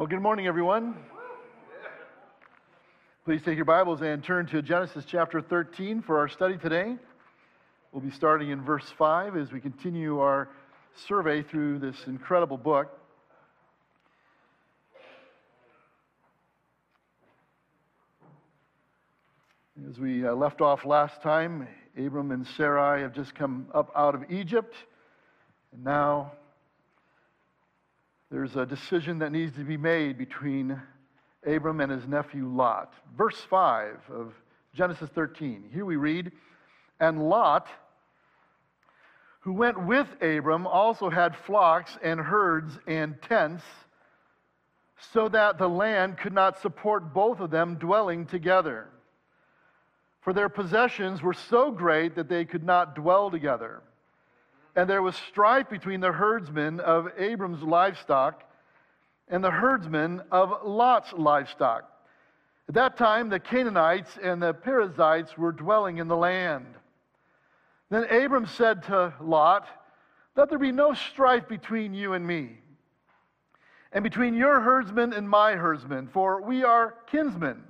Well, good morning, everyone. Please take your Bibles and turn to Genesis chapter 13 for our study today. We'll be starting in verse 5 as we continue our survey through this incredible book. As we uh, left off last time, Abram and Sarai have just come up out of Egypt, and now there's a decision that needs to be made between Abram and his nephew Lot. Verse 5 of Genesis 13. Here we read, And Lot, who went with Abram, also had flocks and herds and tents, so that the land could not support both of them dwelling together. For their possessions were so great that they could not dwell together. And there was strife between the herdsmen of Abram's livestock and the herdsmen of Lot's livestock. At that time, the Canaanites and the Perizzites were dwelling in the land. Then Abram said to Lot, Let there be no strife between you and me, and between your herdsmen and my herdsmen, for we are kinsmen.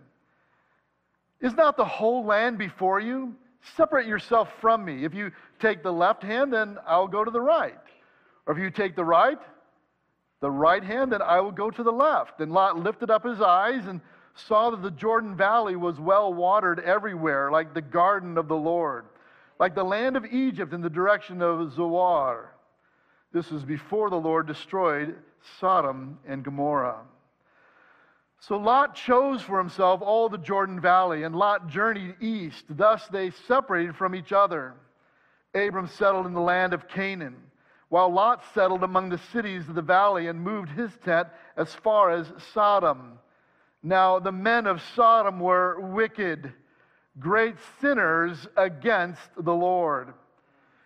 Is not the whole land before you? Separate yourself from me. If you take the left hand, then I'll go to the right. Or if you take the right, the right hand, then I will go to the left. And Lot lifted up his eyes and saw that the Jordan Valley was well watered everywhere, like the garden of the Lord, like the land of Egypt in the direction of Zoar. This was before the Lord destroyed Sodom and Gomorrah. So Lot chose for himself all the Jordan Valley, and Lot journeyed east. Thus they separated from each other. Abram settled in the land of Canaan, while Lot settled among the cities of the valley and moved his tent as far as Sodom. Now the men of Sodom were wicked, great sinners against the Lord.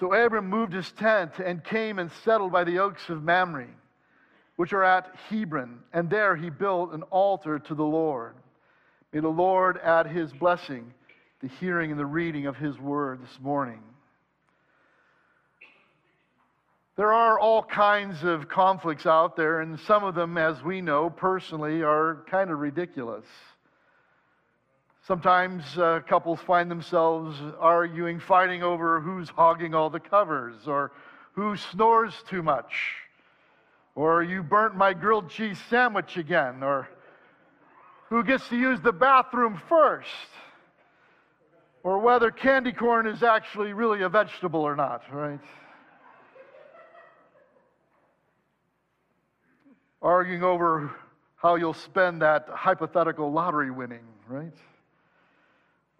So Abram moved his tent and came and settled by the oaks of Mamre, which are at Hebron, and there he built an altar to the Lord. May the Lord add his blessing, the hearing and the reading of his word this morning. There are all kinds of conflicts out there, and some of them, as we know personally, are kind of ridiculous. Sometimes uh, couples find themselves arguing, fighting over who's hogging all the covers, or who snores too much, or you burnt my grilled cheese sandwich again, or who gets to use the bathroom first, or whether candy corn is actually really a vegetable or not, right? Arguing over how you'll spend that hypothetical lottery winning, right?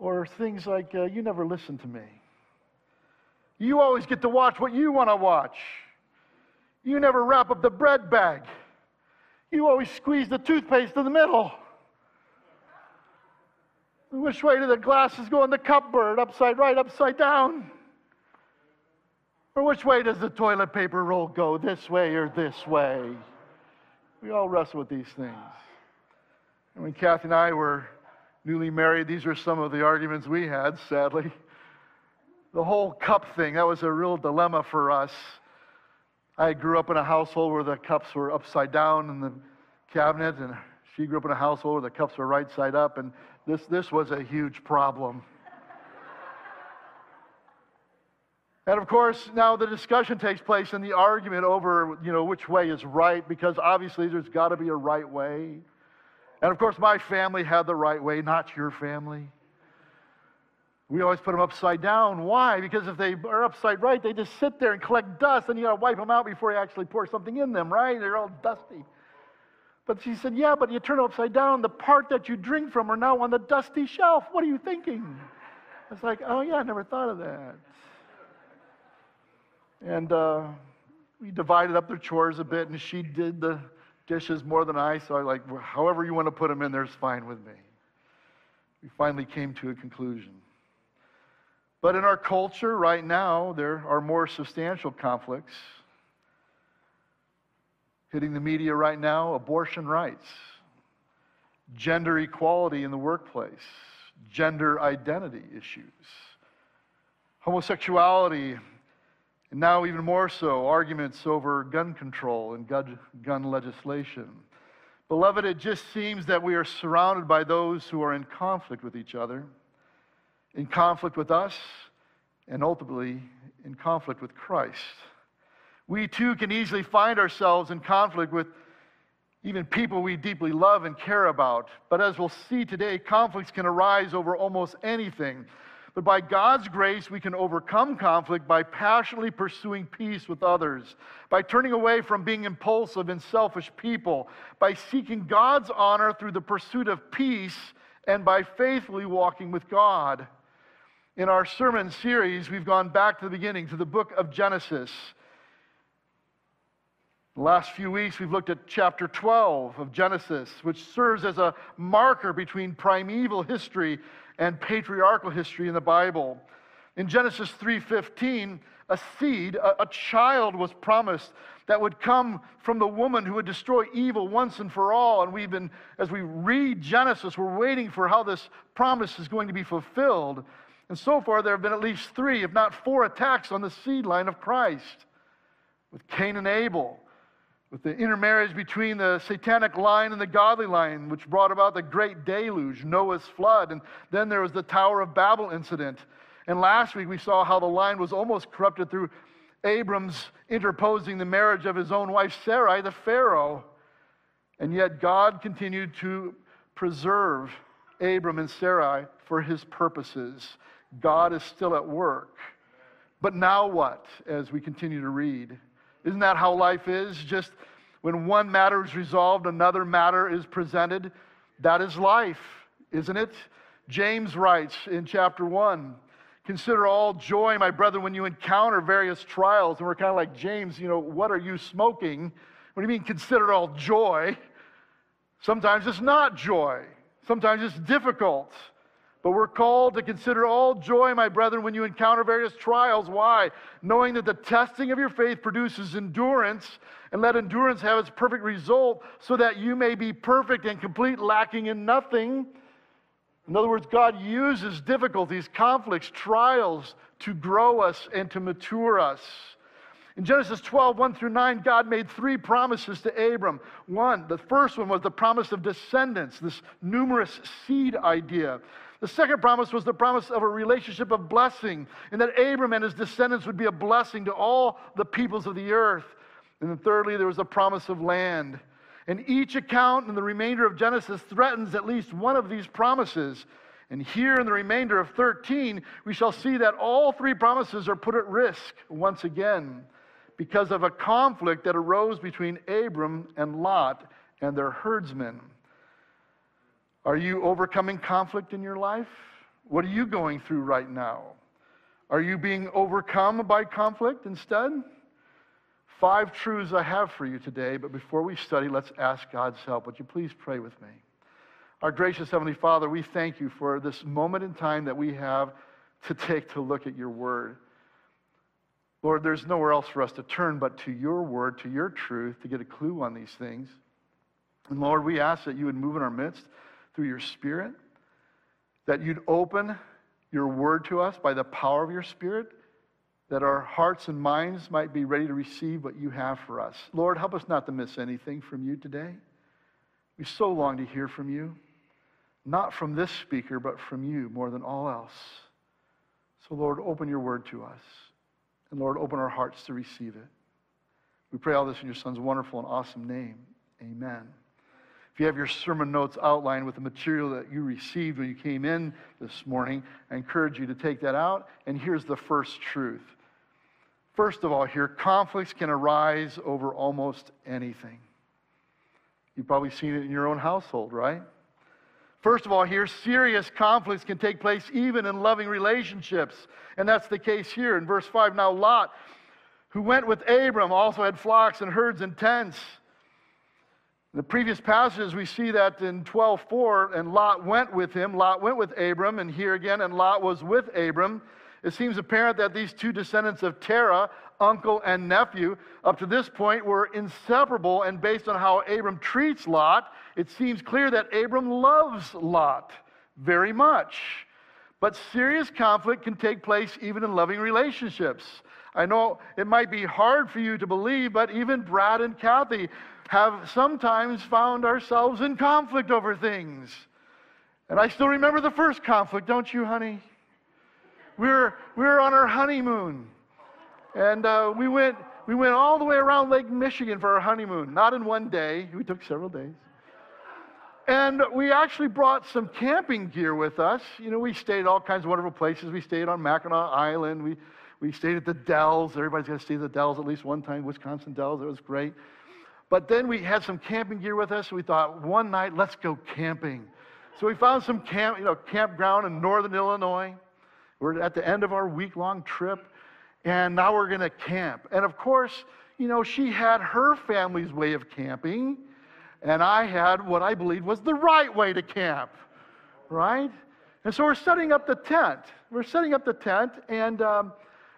Or things like, uh, you never listen to me. You always get to watch what you want to watch. You never wrap up the bread bag. You always squeeze the toothpaste in the middle. Which way do the glasses go in the cupboard? Upside right, upside down? Or which way does the toilet paper roll go? This way or this way? We all wrestle with these things. And when Kathy and I were newly married, these are some of the arguments we had, sadly. The whole cup thing, that was a real dilemma for us. I grew up in a household where the cups were upside down in the cabinet, and she grew up in a household where the cups were right side up, and this, this was a huge problem. And of course, now the discussion takes place and the argument over, you know, which way is right, because obviously there's got to be a right way. And of course, my family had the right way, not your family. We always put them upside down. Why? Because if they are upside right, they just sit there and collect dust, and you got to wipe them out before you actually pour something in them, right? They're all dusty. But she said, Yeah, but you turn it upside down, the part that you drink from are now on the dusty shelf. What are you thinking? I was like, Oh, yeah, I never thought of that. And uh, we divided up their chores a bit, and she did the dishes more than I, so I like, however you want to put them in there is fine with me. We finally came to a conclusion. But in our culture right now, there are more substantial conflicts. Hitting the media right now abortion rights, gender equality in the workplace, gender identity issues, homosexuality, and now even more so, arguments over gun control and gun legislation. Beloved, it just seems that we are surrounded by those who are in conflict with each other in conflict with us, and ultimately in conflict with Christ. We too can easily find ourselves in conflict with even people we deeply love and care about. But as we'll see today, conflicts can arise over almost anything. But by God's grace, we can overcome conflict by passionately pursuing peace with others, by turning away from being impulsive and selfish people, by seeking God's honor through the pursuit of peace, and by faithfully walking with God. In our sermon series, we've gone back to the beginning, to the book of Genesis. The last few weeks, we've looked at chapter 12 of Genesis, which serves as a marker between primeval history and patriarchal history in the Bible. In Genesis 3:15, a seed, a, a, child was promised that would come from the woman who would destroy evil once and for all. And we've been, as we read Genesis, we're waiting for how this promise is going to be fulfilled. And so far, there have been at least three, if not four, attacks on the seed line of Christ with Cain and Abel, with the intermarriage between the satanic line and the godly line, which brought about the great deluge, Noah's flood. And then there was the Tower of Babel incident. And last week, we saw how the line was almost corrupted through Abram's interposing the marriage of his own wife, Sarai, the Pharaoh. And yet, God continued to preserve Abram and Sarai for his purposes. God is still at work. But now what, as we continue to read? Isn't that how life is? Just when one matter is resolved, another matter is presented. That is life, isn't it? James writes in chapter 1 Consider all joy, my brother, when you encounter various trials. And we're kind of like, James, you know, what are you smoking? What do you mean, consider all joy? Sometimes it's not joy, sometimes it's difficult. But we're called to consider all joy, my brethren, when you encounter various trials. Why? Knowing that the testing of your faith produces endurance, and let endurance have its perfect result, so that you may be perfect and complete, lacking in nothing. In other words, God uses difficulties, conflicts, trials to grow us and to mature us. In Genesis 12, 1 through 9, God made three promises to Abram. One, the first one was the promise of descendants, this numerous seed idea. The second promise was the promise of a relationship of blessing, and that Abram and his descendants would be a blessing to all the peoples of the earth. And then thirdly, there was a promise of land. And each account in the remainder of Genesis threatens at least one of these promises. And here in the remainder of 13, we shall see that all three promises are put at risk once again because of a conflict that arose between Abram and Lot and their herdsmen. Are you overcoming conflict in your life? What are you going through right now? Are you being overcome by conflict instead? Five truths I have for you today, but before we study, let's ask God's help. Would you please pray with me? Our gracious Heavenly Father, we thank you for this moment in time that we have to take to look at your word. Lord, there's nowhere else for us to turn but to your word, to your truth, to get a clue on these things. And Lord, we ask that you would move in our midst through your Spirit, that you'd open your word to us by the power of your Spirit, that our hearts and minds might be ready to receive what you have for us. Lord, help us not to miss anything from you today. We so long to hear from you, not from this speaker, but from you more than all else. So, Lord, open your word to us. And Lord, open our hearts to receive it. We pray all this in your Son's wonderful and awesome name. Amen. If you have your sermon notes outlined with the material that you received when you came in this morning, I encourage you to take that out. And here's the first truth. First of all, here, conflicts can arise over almost anything. You've probably seen it in your own household, right? First of all, here, serious conflicts can take place even in loving relationships. And that's the case here in verse 5. Now, Lot, who went with Abram, also had flocks and herds and tents. In the previous passages, we see that in 12:4, and Lot went with him. Lot went with Abram, and here again, and Lot was with Abram. It seems apparent that these two descendants of Terah, uncle and nephew, up to this point were inseparable, and based on how Abram treats Lot, it seems clear that Abram loves Lot very much. But serious conflict can take place even in loving relationships. I know it might be hard for you to believe, but even Brad and Kathy have sometimes found ourselves in conflict over things. And I still remember the first conflict, don't you, honey? We were, we were on our honeymoon. And uh, we, went, we went all the way around Lake Michigan for our honeymoon, not in one day. We took several days. And we actually brought some camping gear with us. You know, we stayed at all kinds of wonderful places. We stayed on Mackinac Island. We, we stayed at the Dells. Everybody's got to stay at the Dells at least one time, Wisconsin Dells. It was great. But then we had some camping gear with us. We thought one night, let's go camping. So we found some camp, you know, campground in northern Illinois. We're at the end of our week long trip, and now we're going to camp. And of course, you know, she had her family's way of camping and I had what I believed was the right way to camp, right? And so we're setting up the tent. We're setting up the tent, and um,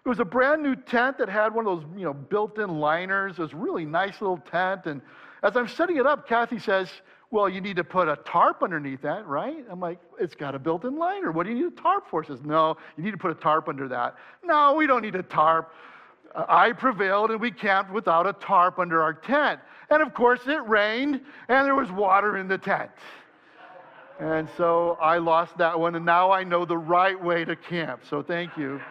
it was a brand new tent that had one of those, you know, built-in liners. It was really nice little tent. And as I'm setting it up, Kathy says, "Well, you need to put a tarp underneath that, right?" I'm like, "It's got a built-in liner. What do you need a tarp for?" She says, "No, you need to put a tarp under that." No, we don't need a tarp. I prevailed, and we camped without a tarp under our tent. And of course, it rained and there was water in the tent. And so I lost that one, and now I know the right way to camp. So thank you.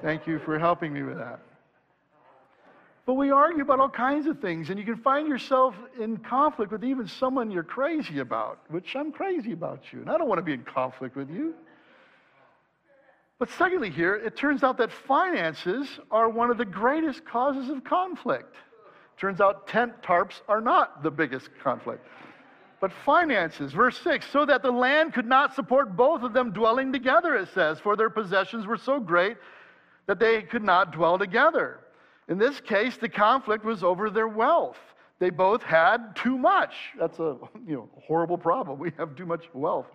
Thank you for helping me with that. But we argue about all kinds of things, and you can find yourself in conflict with even someone you're crazy about, which I'm crazy about you, and I don't want to be in conflict with you. But secondly, here, it turns out that finances are one of the greatest causes of conflict. Turns out tent tarps are not the biggest conflict. But finances, verse 6, so that the land could not support both of them dwelling together, it says, for their possessions were so great that they could not dwell together. In this case, the conflict was over their wealth. They both had too much. That's a you know, horrible problem. We have too much wealth.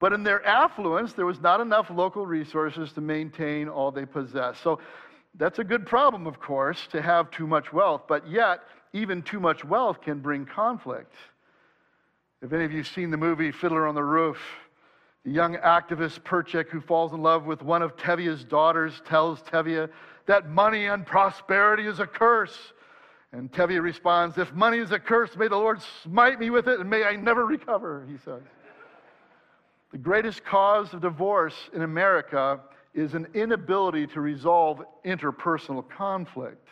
But in their affluence, there was not enough local resources to maintain all they possessed. So that's a good problem, of course, to have too much wealth, but yet, even too much wealth can bring conflict. If any of you have seen the movie Fiddler on the Roof, the young activist Perchik, who falls in love with one of Tevye's daughters, tells Tevye that money and prosperity is a curse. And Tevye responds, If money is a curse, may the Lord smite me with it and may I never recover, he says. The greatest cause of divorce in America is an inability to resolve interpersonal conflict.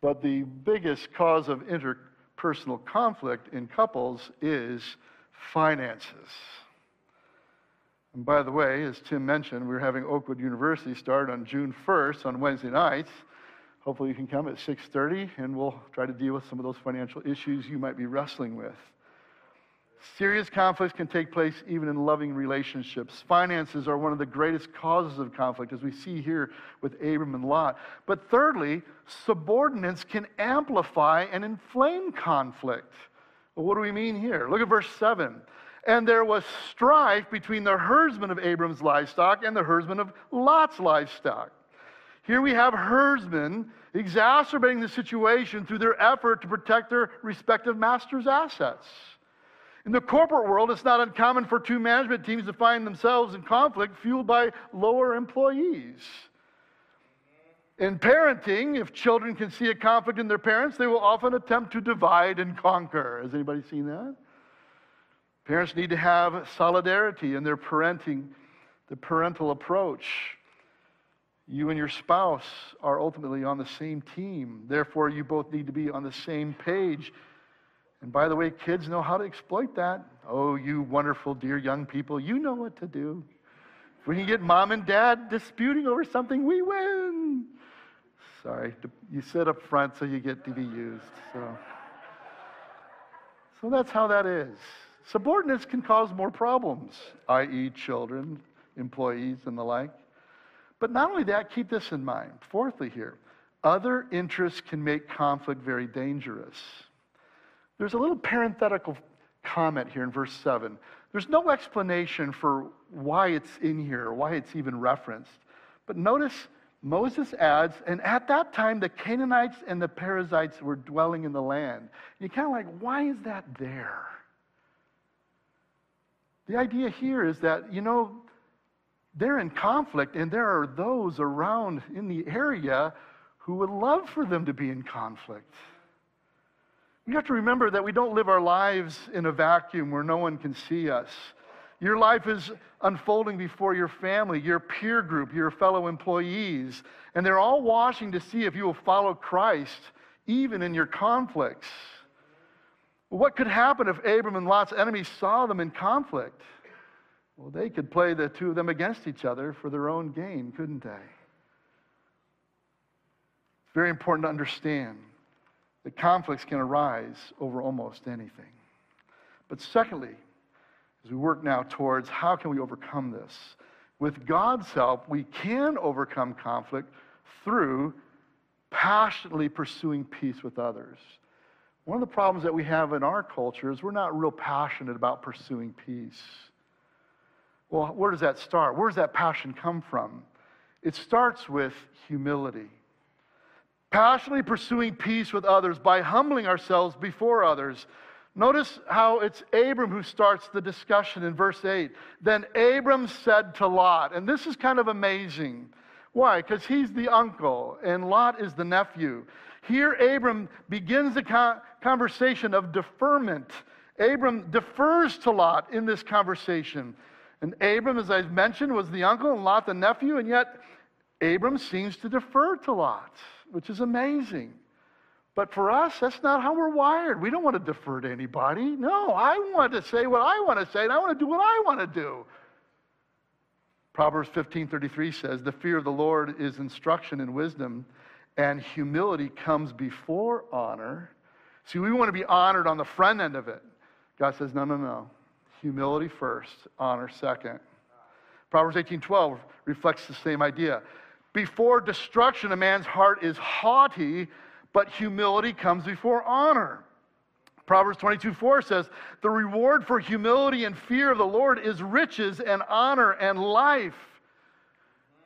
But the biggest cause of interpersonal conflict in couples is finances. And by the way, as Tim mentioned, we're having Oakwood University start on June 1st on Wednesday nights. Hopefully you can come at 6:30 and we'll try to deal with some of those financial issues you might be wrestling with. Serious conflicts can take place even in loving relationships. Finances are one of the greatest causes of conflict, as we see here with Abram and Lot. But thirdly, subordinates can amplify and inflame conflict. Well, what do we mean here? Look at verse 7. And there was strife between the herdsmen of Abram's livestock and the herdsmen of Lot's livestock. Here we have herdsmen exacerbating the situation through their effort to protect their respective master's assets. In the corporate world, it's not uncommon for two management teams to find themselves in conflict fueled by lower employees. In parenting, if children can see a conflict in their parents, they will often attempt to divide and conquer. Has anybody seen that? Parents need to have solidarity in their parenting, the parental approach. You and your spouse are ultimately on the same team. Therefore, you both need to be on the same page and by the way, kids know how to exploit that. Oh, you wonderful, dear young people, you know what to do. If we can get mom and dad disputing over something, we win. Sorry, you sit up front so you get to be used. So, so that's how that is. Subordinates can cause more problems, i.e., children, employees, and the like. But not only that, keep this in mind. Fourthly, here, other interests can make conflict very dangerous. There's a little parenthetical comment here in verse 7. There's no explanation for why it's in here, why it's even referenced. But notice Moses adds, and at that time the Canaanites and the Perizzites were dwelling in the land. And you're kind of like, why is that there? The idea here is that, you know, they're in conflict, and there are those around in the area who would love for them to be in conflict. We have to remember that we don't live our lives in a vacuum where no one can see us. Your life is unfolding before your family, your peer group, your fellow employees, and they're all watching to see if you will follow Christ, even in your conflicts. What could happen if Abram and Lot's enemies saw them in conflict? Well, they could play the two of them against each other for their own gain, couldn't they? It's very important to understand conflicts can arise over almost anything. But secondly, as we work now towards how can we overcome this? With God's help, we can overcome conflict through passionately pursuing peace with others. One of the problems that we have in our culture is we're not real passionate about pursuing peace. Well, where does that start? Where does that passion come from? It starts with humility passionately pursuing peace with others by humbling ourselves before others. Notice how it's Abram who starts the discussion in verse 8. Then Abram said to Lot, and this is kind of amazing. Why? Because he's the uncle and Lot is the nephew. Here, Abram begins the conversation of deferment. Abram defers to Lot in this conversation. And Abram, as I mentioned, was the uncle and Lot the nephew, and yet Abram seems to defer to Lot which is amazing. But for us, that's not how we're wired. We don't want to defer to anybody. No, I want to say what I want to say, and I want to do what I want to do. Proverbs 15:33 says, "The fear of the Lord is instruction and wisdom, and humility comes before honor." See, we want to be honored on the front end of it. God says, "No, no, no. Humility first, honor second." Proverbs 18:12 reflects the same idea. Before destruction, a man's heart is haughty, but humility comes before honor. Proverbs 22 4 says, The reward for humility and fear of the Lord is riches and honor and life.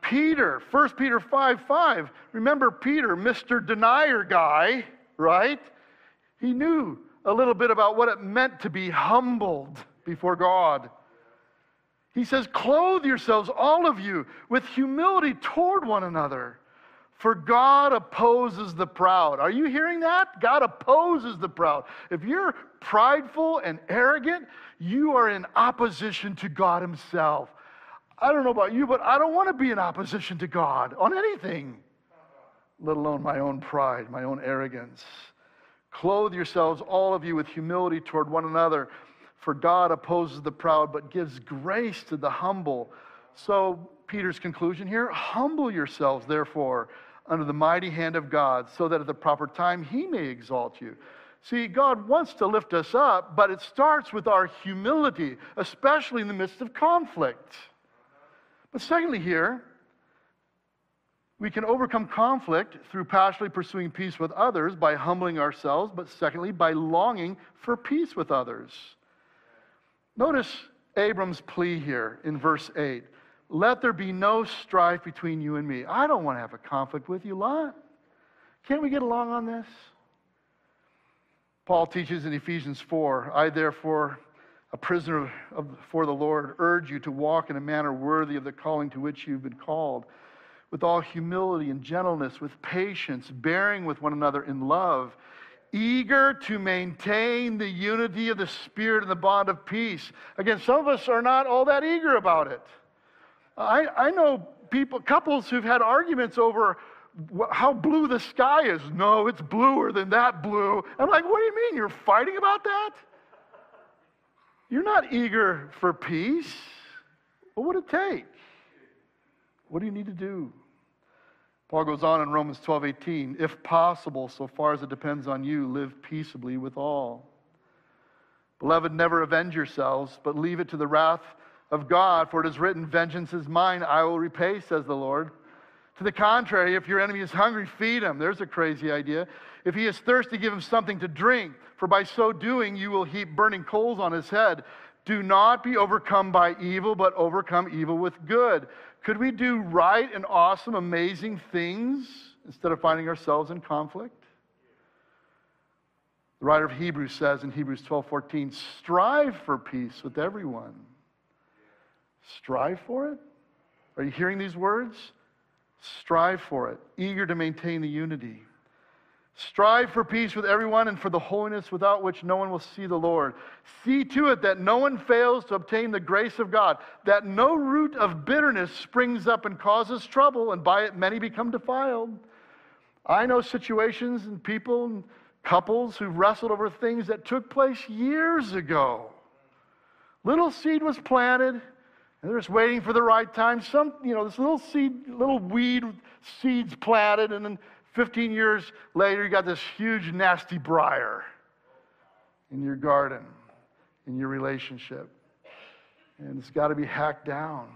Peter, 1 Peter 5 5. Remember Peter, Mr. Denier guy, right? He knew a little bit about what it meant to be humbled before God. He says, Clothe yourselves, all of you, with humility toward one another. For God opposes the proud. Are you hearing that? God opposes the proud. If you're prideful and arrogant, you are in opposition to God Himself. I don't know about you, but I don't want to be in opposition to God on anything, let alone my own pride, my own arrogance. Clothe yourselves, all of you, with humility toward one another. For God opposes the proud, but gives grace to the humble. So, Peter's conclusion here humble yourselves, therefore, under the mighty hand of God, so that at the proper time he may exalt you. See, God wants to lift us up, but it starts with our humility, especially in the midst of conflict. But secondly, here, we can overcome conflict through passionately pursuing peace with others by humbling ourselves, but secondly, by longing for peace with others. Notice Abram's plea here in verse 8 Let there be no strife between you and me. I don't want to have a conflict with you, Lot. Can't we get along on this? Paul teaches in Ephesians 4 I, therefore, a prisoner of, for the Lord, urge you to walk in a manner worthy of the calling to which you've been called, with all humility and gentleness, with patience, bearing with one another in love eager to maintain the unity of the Spirit and the bond of peace. Again, some of us are not all that eager about it. I, I know people, couples who've had arguments over how blue the sky is. No, it's bluer than that blue. I'm like, what do you mean? You're fighting about that? You're not eager for peace. What would it take? What do you need to do? Paul goes on in Romans 12, 18, if possible, so far as it depends on you, live peaceably with all. Beloved, never avenge yourselves, but leave it to the wrath of God, for it is written, Vengeance is mine, I will repay, says the Lord. To the contrary, if your enemy is hungry, feed him. There's a crazy idea. If he is thirsty, give him something to drink, for by so doing you will heap burning coals on his head. Do not be overcome by evil, but overcome evil with good. Could we do right and awesome, amazing things instead of finding ourselves in conflict? The writer of Hebrews says in Hebrews 12 14, strive for peace with everyone. Strive for it? Are you hearing these words? Strive for it, eager to maintain the unity. Strive for peace with everyone and for the holiness without which no one will see the Lord. See to it that no one fails to obtain the grace of God, that no root of bitterness springs up and causes trouble, and by it many become defiled. I know situations and people and couples who wrestled over things that took place years ago. Little seed was planted, and they're just waiting for the right time. Some, you know, this little seed, little weed seeds planted, and then 15 years later, you got this huge, nasty briar in your garden, in your relationship. And it's got to be hacked down.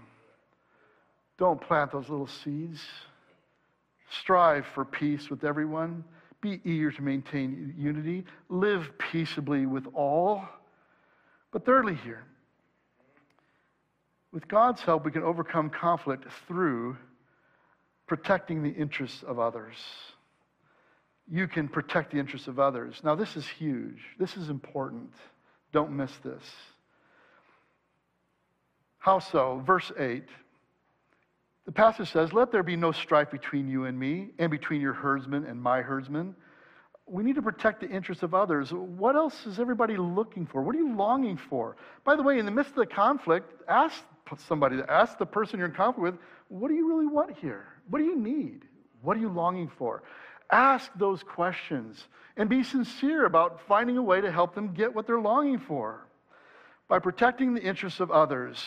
Don't plant those little seeds. Strive for peace with everyone. Be eager to maintain unity. Live peaceably with all. But thirdly, here, with God's help, we can overcome conflict through protecting the interests of others. You can protect the interests of others. Now, this is huge. This is important. Don't miss this. How so? Verse 8. The passage says, Let there be no strife between you and me, and between your herdsmen and my herdsmen. We need to protect the interests of others. What else is everybody looking for? What are you longing for? By the way, in the midst of the conflict, ask somebody, ask the person you're in conflict with, what do you really want here? What do you need? What are you longing for? Ask those questions and be sincere about finding a way to help them get what they're longing for. By protecting the interests of others,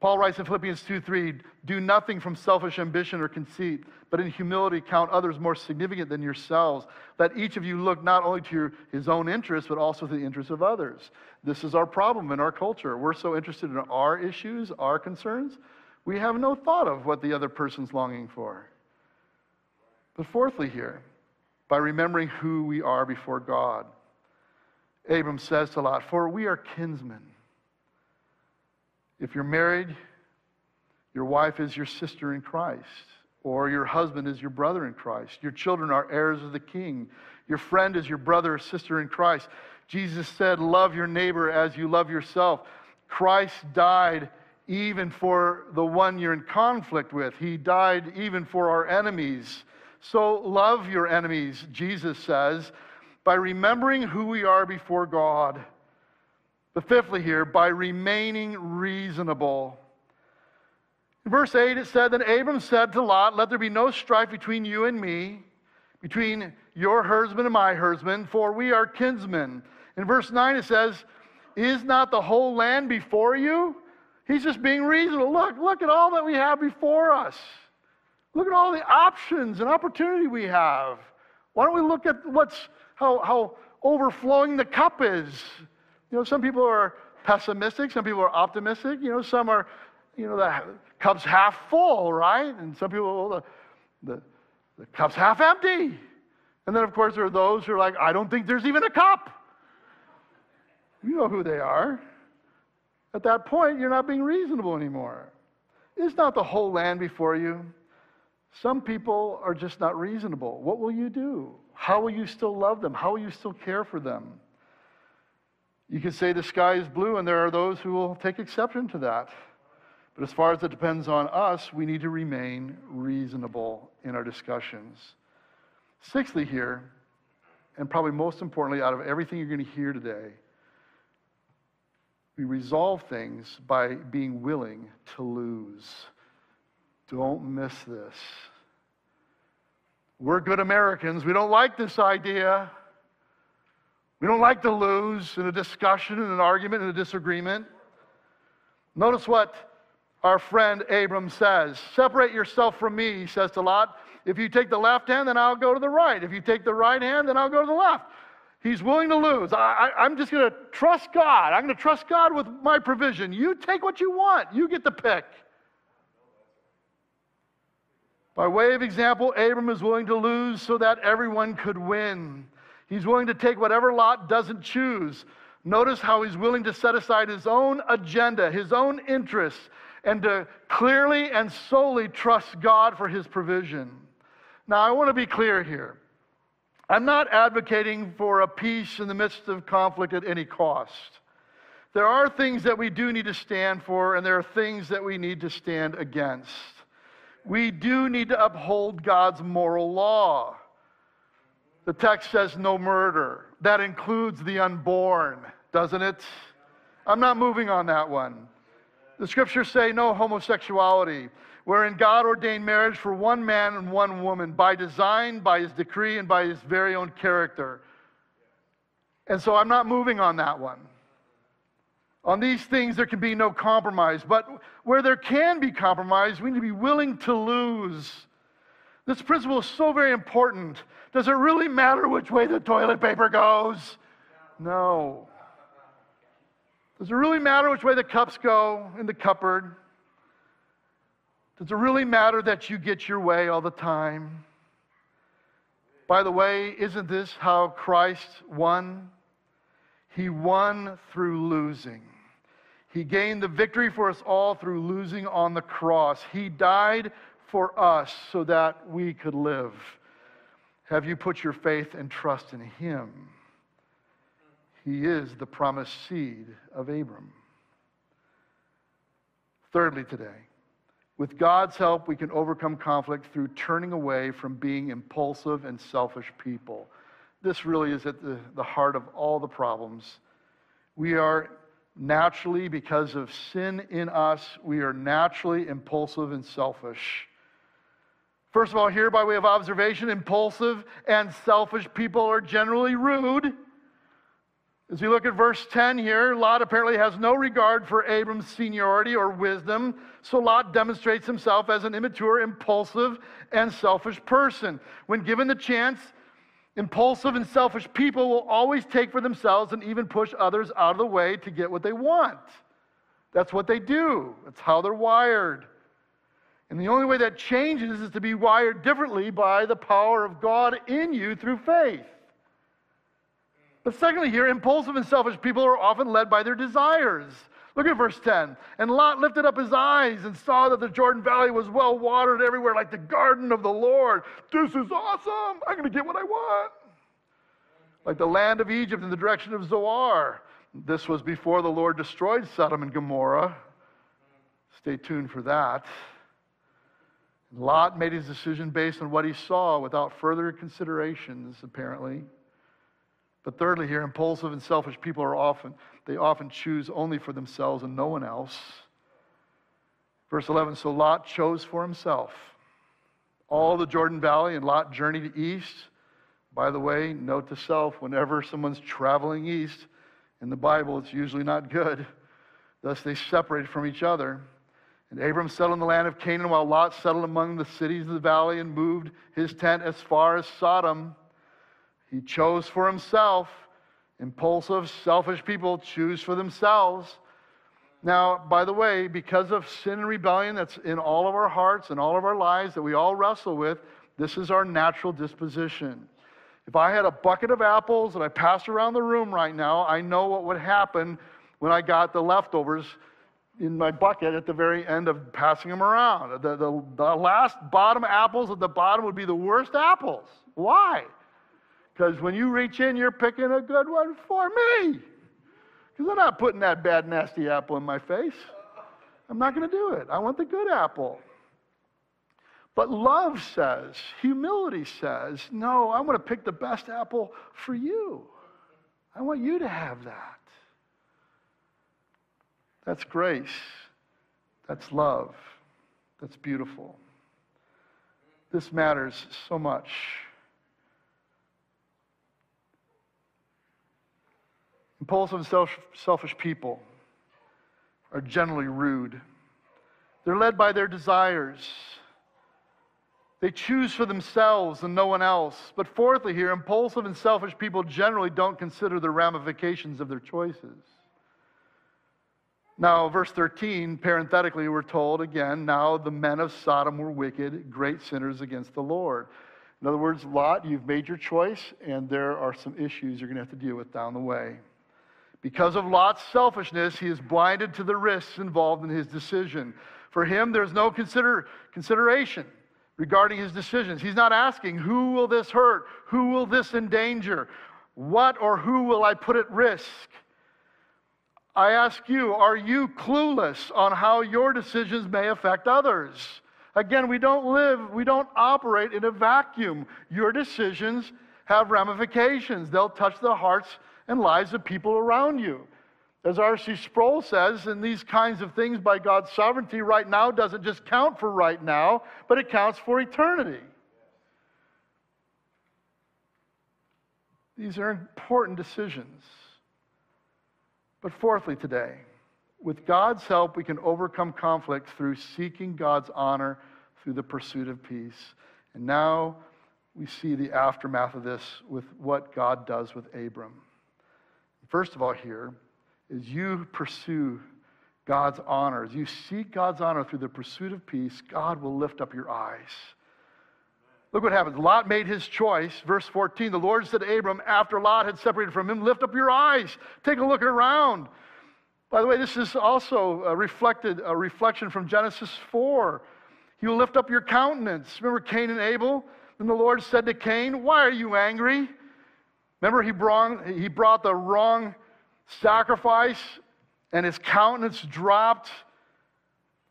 Paul writes in Philippians 2 3, do nothing from selfish ambition or conceit, but in humility count others more significant than yourselves. Let each of you look not only to your, his own interests, but also to the interests of others. This is our problem in our culture. We're so interested in our issues, our concerns, we have no thought of what the other person's longing for. But fourthly, here, by remembering who we are before God, Abram says to Lot, For we are kinsmen. If you're married, your wife is your sister in Christ, or your husband is your brother in Christ. Your children are heirs of the king. Your friend is your brother or sister in Christ. Jesus said, Love your neighbor as you love yourself. Christ died even for the one you're in conflict with, He died even for our enemies. So love your enemies, Jesus says, by remembering who we are before God. But fifthly, here, by remaining reasonable. In verse 8, it said, Then Abram said to Lot, Let there be no strife between you and me, between your herdsmen and my herdsmen, for we are kinsmen. In verse 9, it says, Is not the whole land before you? He's just being reasonable. Look, look at all that we have before us. Look at all the options and opportunity we have. Why don't we look at what's how, how overflowing the cup is? You know, some people are pessimistic, some people are optimistic, you know, some are, you know, the cup's half full, right? And some people, well, the, the, the cup's half empty. And then, of course, there are those who are like, I don't think there's even a cup. You know who they are. At that point, you're not being reasonable anymore. It's not the whole land before you? Some people are just not reasonable. What will you do? How will you still love them? How will you still care for them? You can say the sky is blue, and there are those who will take exception to that. But as far as it depends on us, we need to remain reasonable in our discussions. Sixthly, here, and probably most importantly, out of everything you're going to hear today, we resolve things by being willing to lose. Don't miss this. We're good Americans. We don't like this idea. We don't like to lose in a discussion, in an argument, in a disagreement. Notice what our friend Abram says Separate yourself from me, he says to Lot. If you take the left hand, then I'll go to the right. If you take the right hand, then I'll go to the left. He's willing to lose. I, am just going to trust God. I'm going to trust God with my provision. You take what you want, you get the pick. By way of example, Abram is willing to lose so that everyone could win. He's willing to take whatever Lot doesn't choose. Notice how he's willing to set aside his own agenda, his own interests, and to clearly and solely trust God for his provision. Now, I want to be clear here. I'm not advocating for a peace in the midst of conflict at any cost. There are things that we do need to stand for, and there are things that we need to stand against we do need to uphold God's moral law. The text says no murder. That includes the unborn, doesn't it? I'm not moving on that one. The scriptures say no homosexuality, wherein God ordained marriage for one man and one woman by design, by his decree, and by his very own character. And so I'm not moving on that one. On these things, there can be no compromise. But where there can be compromise, we need to be willing to lose. This principle is so very important. Does it really matter which way the toilet paper goes? No. Does it really matter which way the cups go in the cupboard? Does it really matter that you get your way all the time? By the way, isn't this how Christ won? He won through losing. He gained the victory for us all through losing on the cross. He died for us so that we could live. Have you put your faith and trust in Him? He is the promised seed of Abram. Thirdly, today, with God's help, we can overcome conflict through turning away from being impulsive and selfish people. This really is at the, the heart of all the problems. We are naturally, because of sin in us, we are naturally impulsive and selfish. First of all, here by way of observation, impulsive and selfish people are generally rude. As we look at verse 10 here, Lot apparently has no regard for Abram's seniority or wisdom, so Lot demonstrates himself as an immature, impulsive, and selfish person. When given the chance, Impulsive and selfish people will always take for themselves and even push others out of the way to get what they want. That's what they do, that's how they're wired. And the only way that changes is to be wired differently by the power of God in you through faith. But secondly, here, impulsive and selfish people are often led by their desires. Look at verse 10. And Lot lifted up his eyes and saw that the Jordan Valley was well watered everywhere, like the garden of the Lord. This is awesome. I'm going to get what I want. Like the land of Egypt in the direction of Zoar. This was before the Lord destroyed Sodom and Gomorrah. Stay tuned for that. Lot made his decision based on what he saw without further considerations, apparently. But thirdly, here, impulsive and selfish people are often, they often choose only for themselves and no one else. Verse 11 So Lot chose for himself all the Jordan Valley, and Lot journeyed east. By the way, note to self whenever someone's traveling east in the Bible, it's usually not good. Thus, they separated from each other. And Abram settled in the land of Canaan, while Lot settled among the cities of the valley and moved his tent as far as Sodom. He chose for himself. Impulsive, selfish people choose for themselves. Now, by the way, because of sin and rebellion that's in all of our hearts and all of our lives that we all wrestle with, this is our natural disposition. If I had a bucket of apples that I passed around the room right now, I know what would happen when I got the leftovers in my bucket at the very end of passing them around. The, the, the last bottom apples at the bottom would be the worst apples. Why? Because when you reach in, you're picking a good one for me. Because I'm not putting that bad, nasty apple in my face. I'm not going to do it. I want the good apple. But love says, humility says, no, I want to pick the best apple for you. I want you to have that. That's grace. That's love. That's beautiful. This matters so much. Impulsive and selfish people are generally rude. They're led by their desires. They choose for themselves and no one else. But fourthly, here, impulsive and selfish people generally don't consider the ramifications of their choices. Now, verse 13, parenthetically, we're told again, now the men of Sodom were wicked, great sinners against the Lord. In other words, Lot, you've made your choice, and there are some issues you're going to have to deal with down the way. Because of Lot's selfishness, he is blinded to the risks involved in his decision. For him, there's no consider, consideration regarding his decisions. He's not asking, who will this hurt? Who will this endanger? What or who will I put at risk? I ask you, are you clueless on how your decisions may affect others? Again, we don't live, we don't operate in a vacuum. Your decisions have ramifications, they'll touch the hearts and lives of people around you. As R.C. Sproul says, in these kinds of things by God's sovereignty, right now doesn't just count for right now, but it counts for eternity. These are important decisions. But fourthly, today, with God's help, we can overcome conflict through seeking God's honor through the pursuit of peace. And now we see the aftermath of this with what God does with Abram. First of all, here is you pursue God's honor. As you seek God's honor through the pursuit of peace, God will lift up your eyes. Look what happens. Lot made his choice. Verse 14 The Lord said to Abram, after Lot had separated from him, Lift up your eyes, take a look around. By the way, this is also a reflected a reflection from Genesis 4. You lift up your countenance. Remember Cain and Abel? Then the Lord said to Cain, Why are you angry? Remember, he brought, he brought the wrong sacrifice and his countenance dropped.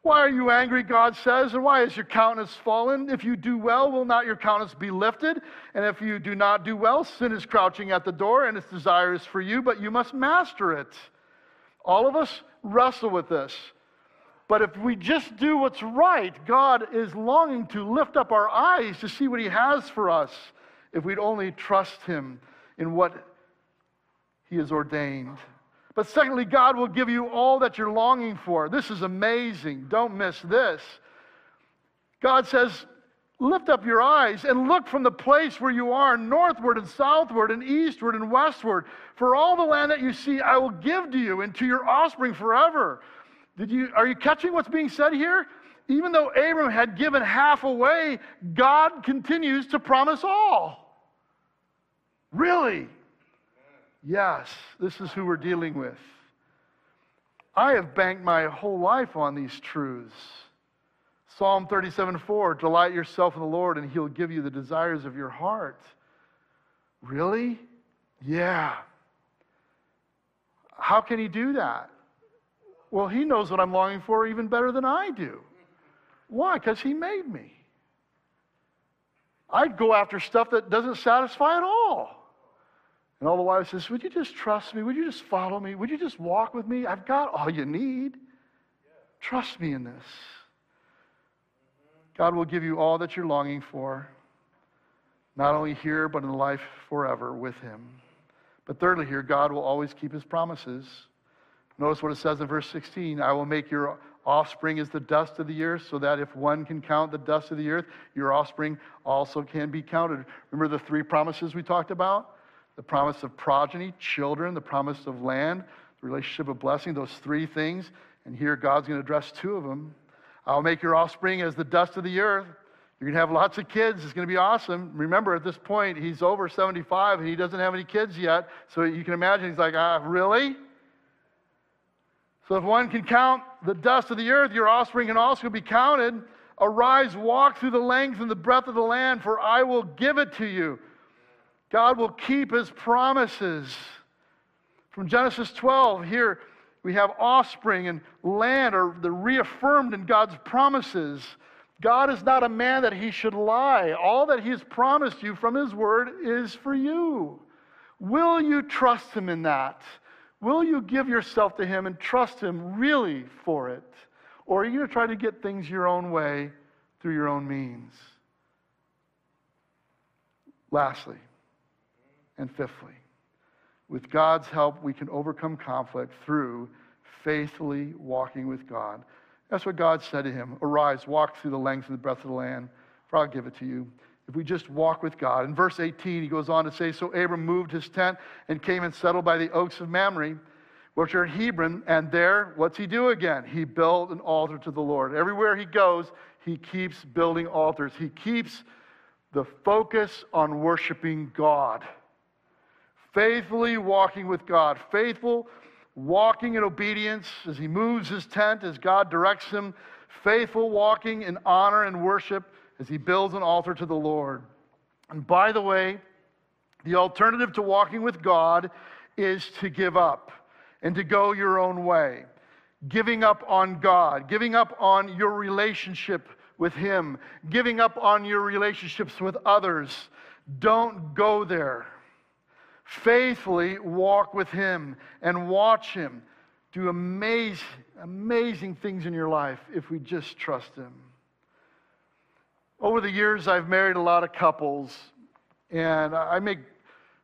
Why are you angry, God says, and why is your countenance fallen? If you do well, will not your countenance be lifted? And if you do not do well, sin is crouching at the door and its desire is for you, but you must master it. All of us wrestle with this. But if we just do what's right, God is longing to lift up our eyes to see what He has for us if we'd only trust Him in what He has ordained. But secondly, God will give you all that you're longing for. This is amazing. Don't miss this. God says, Lift up your eyes and look from the place where you are, northward and southward and eastward and westward. For all the land that you see, I will give to you and to your offspring forever. Did you, are you catching what's being said here? Even though Abram had given half away, God continues to promise all. Really? Yes, this is who we're dealing with. I have banked my whole life on these truths. Psalm 37 4 Delight yourself in the Lord, and he'll give you the desires of your heart. Really? Yeah. How can he do that? Well, he knows what I'm longing for even better than I do. Why? Because he made me. I'd go after stuff that doesn't satisfy at all. And all the wives says, Would you just trust me? Would you just follow me? Would you just walk with me? I've got all you need. Trust me in this. God will give you all that you're longing for, not only here, but in life forever with Him. But thirdly, here, God will always keep His promises. Notice what it says in verse 16 I will make your offspring as the dust of the earth, so that if one can count the dust of the earth, your offspring also can be counted. Remember the three promises we talked about? The promise of progeny, children, the promise of land, the relationship of blessing, those three things. And here God's going to address two of them. I'll make your offspring as the dust of the earth. You're going to have lots of kids. It's going to be awesome. Remember, at this point, he's over 75 and he doesn't have any kids yet. So you can imagine he's like, ah, really? So if one can count the dust of the earth, your offspring can also be counted. Arise, walk through the length and the breadth of the land, for I will give it to you. God will keep his promises. From Genesis 12, here we have offspring and land are the reaffirmed in God's promises. God is not a man that he should lie. All that he has promised you from his word is for you. Will you trust him in that? Will you give yourself to him and trust him really for it? Or are you going to try to get things your own way through your own means? Lastly, and fifthly, with God's help, we can overcome conflict through faithfully walking with God. That's what God said to him Arise, walk through the length and the breadth of the land, for I'll give it to you. If we just walk with God. In verse 18, he goes on to say So Abram moved his tent and came and settled by the oaks of Mamre. which are in Hebron, and there, what's he do again? He built an altar to the Lord. Everywhere he goes, he keeps building altars. He keeps the focus on worshiping God. Faithfully walking with God. Faithful walking in obedience as he moves his tent, as God directs him. Faithful walking in honor and worship as he builds an altar to the Lord. And by the way, the alternative to walking with God is to give up and to go your own way. Giving up on God, giving up on your relationship with Him, giving up on your relationships with others. Don't go there. Faithfully walk with Him and watch Him do amazing, amazing things in your life if we just trust Him. Over the years, I've married a lot of couples, and I make,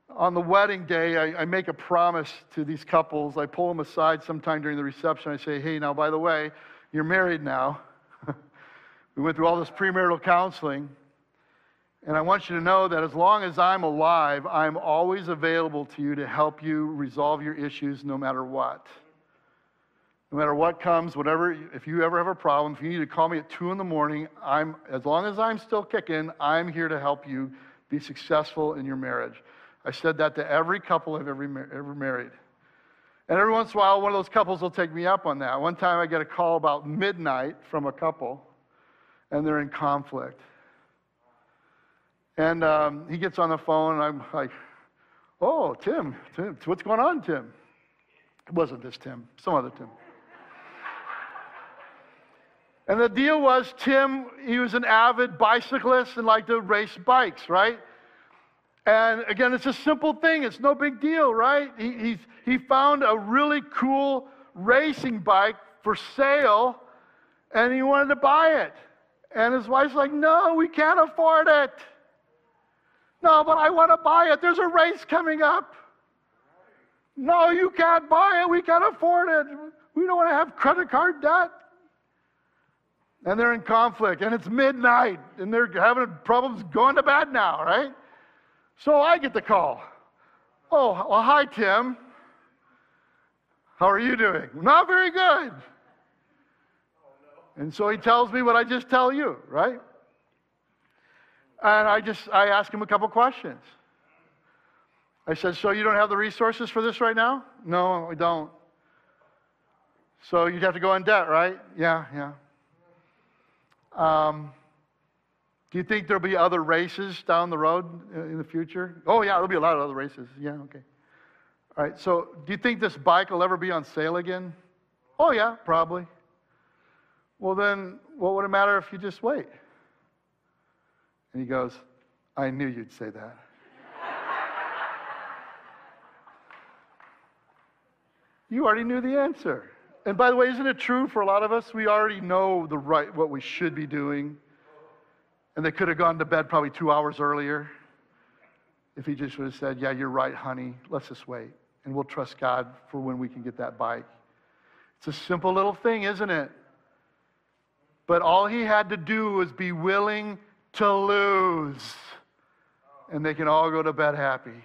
on the wedding day, I, I, make a promise to these couples. I pull them aside sometime during the reception. I say, hey, now, by the way, you're married now. we went through all this premarital counseling, and I want you to know that as long as I'm alive, I'm always available to you to help you resolve your issues no matter what. No matter what comes, whatever, if you ever have a problem, if you need to call me at 2 in the morning, I'm, as long as I'm still kicking, I'm here to help you be successful in your marriage. I said that to every couple I've ever, ever married. And every once in a while, one of those couples will take me up on that. One time I get a call about midnight from a couple, and they're in conflict. And um, he gets on the phone, and I'm like, Oh, Tim, Tim, what's going on, Tim? It wasn't this Tim, some other Tim. And the deal was Tim, he was an avid bicyclist and liked to race bikes, right? And again, it's a simple thing, it's no big deal, right? He, he found a really cool racing bike for sale and he wanted to buy it. And his wife's like, No, we can't afford it. No, but I want to buy it. There's a race coming up. No, you can't buy it. We can't afford it. We don't want to have credit card debt and they're in conflict, and it's midnight, and they're having problems going to bed now, right? So I get the call. Oh, well, hi, Tim. How are you doing? Not very good. And so he tells me what I just tell you, right? And I just I ask him a couple questions. I said, "So you don't have the resources for this right now?" "No, I don't." "So you'd have to go in debt, right?" "Yeah, yeah." Um, do you think there'll be other races down the road in the future? Oh, yeah, there'll be a lot of other races. Yeah, okay. All right, so do you think this bike will ever be on sale again? Oh, yeah, probably. Well, then, what would it matter if you just wait? And he goes, I knew you'd say that. you already knew the answer. And by the way, isn't it true for a lot of us? We already know the right, what we should be doing. And they could have gone to bed probably two hours earlier if he just would have said, Yeah, you're right, honey. Let's just wait. And we'll trust God for when we can get that bike. It's a simple little thing, isn't it? But all he had to do was be willing to lose. And they can all go to bed happy.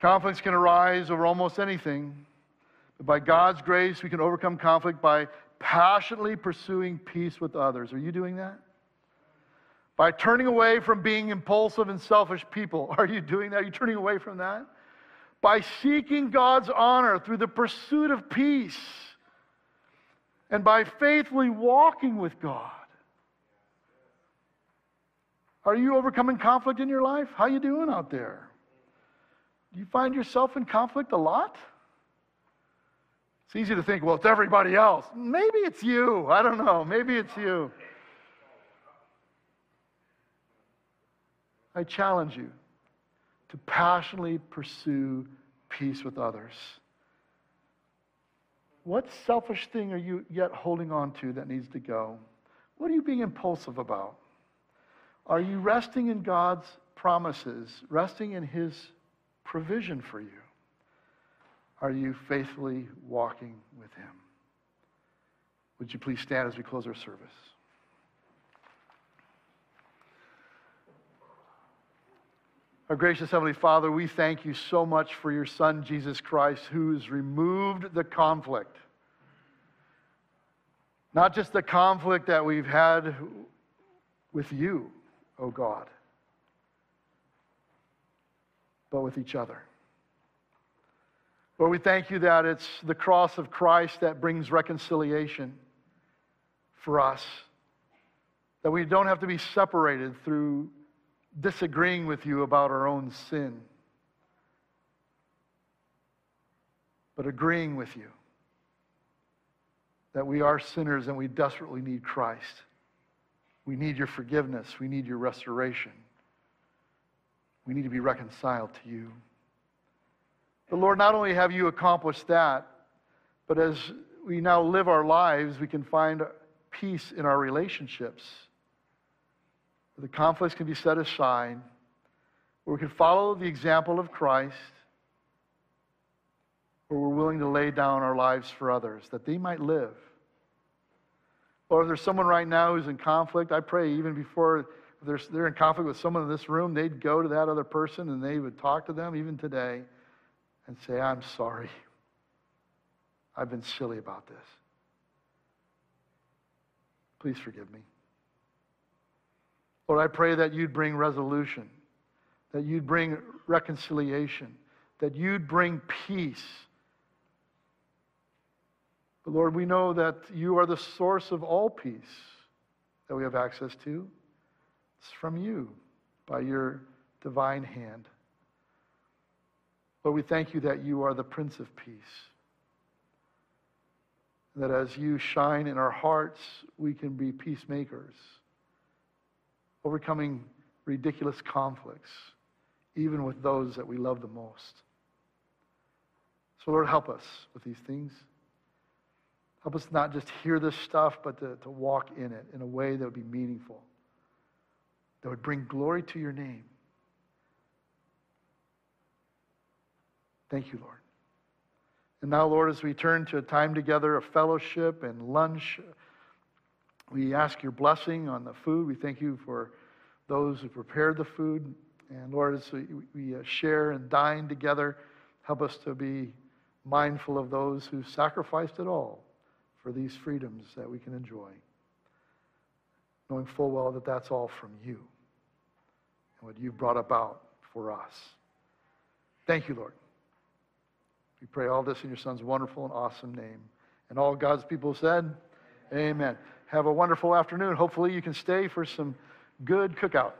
Conflicts can arise over almost anything. But by God's grace, we can overcome conflict by passionately pursuing peace with others. Are you doing that? By turning away from being impulsive and selfish people. Are you doing that? Are you turning away from that? By seeking God's honor through the pursuit of peace and by faithfully walking with God. Are you overcoming conflict in your life? How you doing out there? Do you find yourself in conflict a lot? It's easy to think, well, it's everybody else. Maybe it's you. I don't know. Maybe it's you. I challenge you to passionately pursue peace with others. What selfish thing are you yet holding on to that needs to go? What are you being impulsive about? Are you resting in God's promises, resting in His provision for you? Are you faithfully walking with Him? Would you please stand as we close our service? Our gracious Heavenly Father, we thank you so much for your Son, Jesus Christ, who's removed the conflict. Not just the conflict that we've had with you, O God, but with each other. Lord, we thank you that it's the cross of Christ that brings reconciliation for us, that we don't have to be separated through disagreeing with you about our own sin, but agreeing with you that we are sinners and we desperately need Christ. We need your forgiveness. We need your restoration. We need to be reconciled to you. But Lord, not only have you accomplished that, but as we now live our lives, we can find peace in our relationships. The conflicts can be set aside, where we can follow the example of Christ, where we're willing to lay down our lives for others, that they might live. Or if there's someone right now who's in conflict, I pray even before they're, they're in conflict with someone in this room, they'd go to that other person and they would talk to them, even today, and say, I'm sorry. I've been silly about this. Please forgive me. Lord, I pray that you'd bring resolution, that you'd bring reconciliation, that you'd bring peace. But Lord, we know that you are the source of all peace that we have access to. It's from you by your divine hand. Lord, we thank you that you are the Prince of Peace. That as you shine in our hearts, we can be peacemakers, overcoming ridiculous conflicts, even with those that we love the most. So, Lord, help us with these things. Help us not just hear this stuff, but to, to walk in it in a way that would be meaningful that would bring glory to your name. Thank you, Lord. And now, Lord, as we turn to a time together of fellowship and lunch, we ask your blessing on the food. We thank you for those who prepared the food. And Lord, as we, we uh, share and dine together, help us to be mindful of those who sacrificed it all for these freedoms that we can enjoy knowing full well that that's all from you and what you've brought about for us. Thank you, Lord. We pray all this in your Son's wonderful and awesome name. And all God's people said, Amen. Have a wonderful afternoon. Hopefully, you can stay for some good cookout.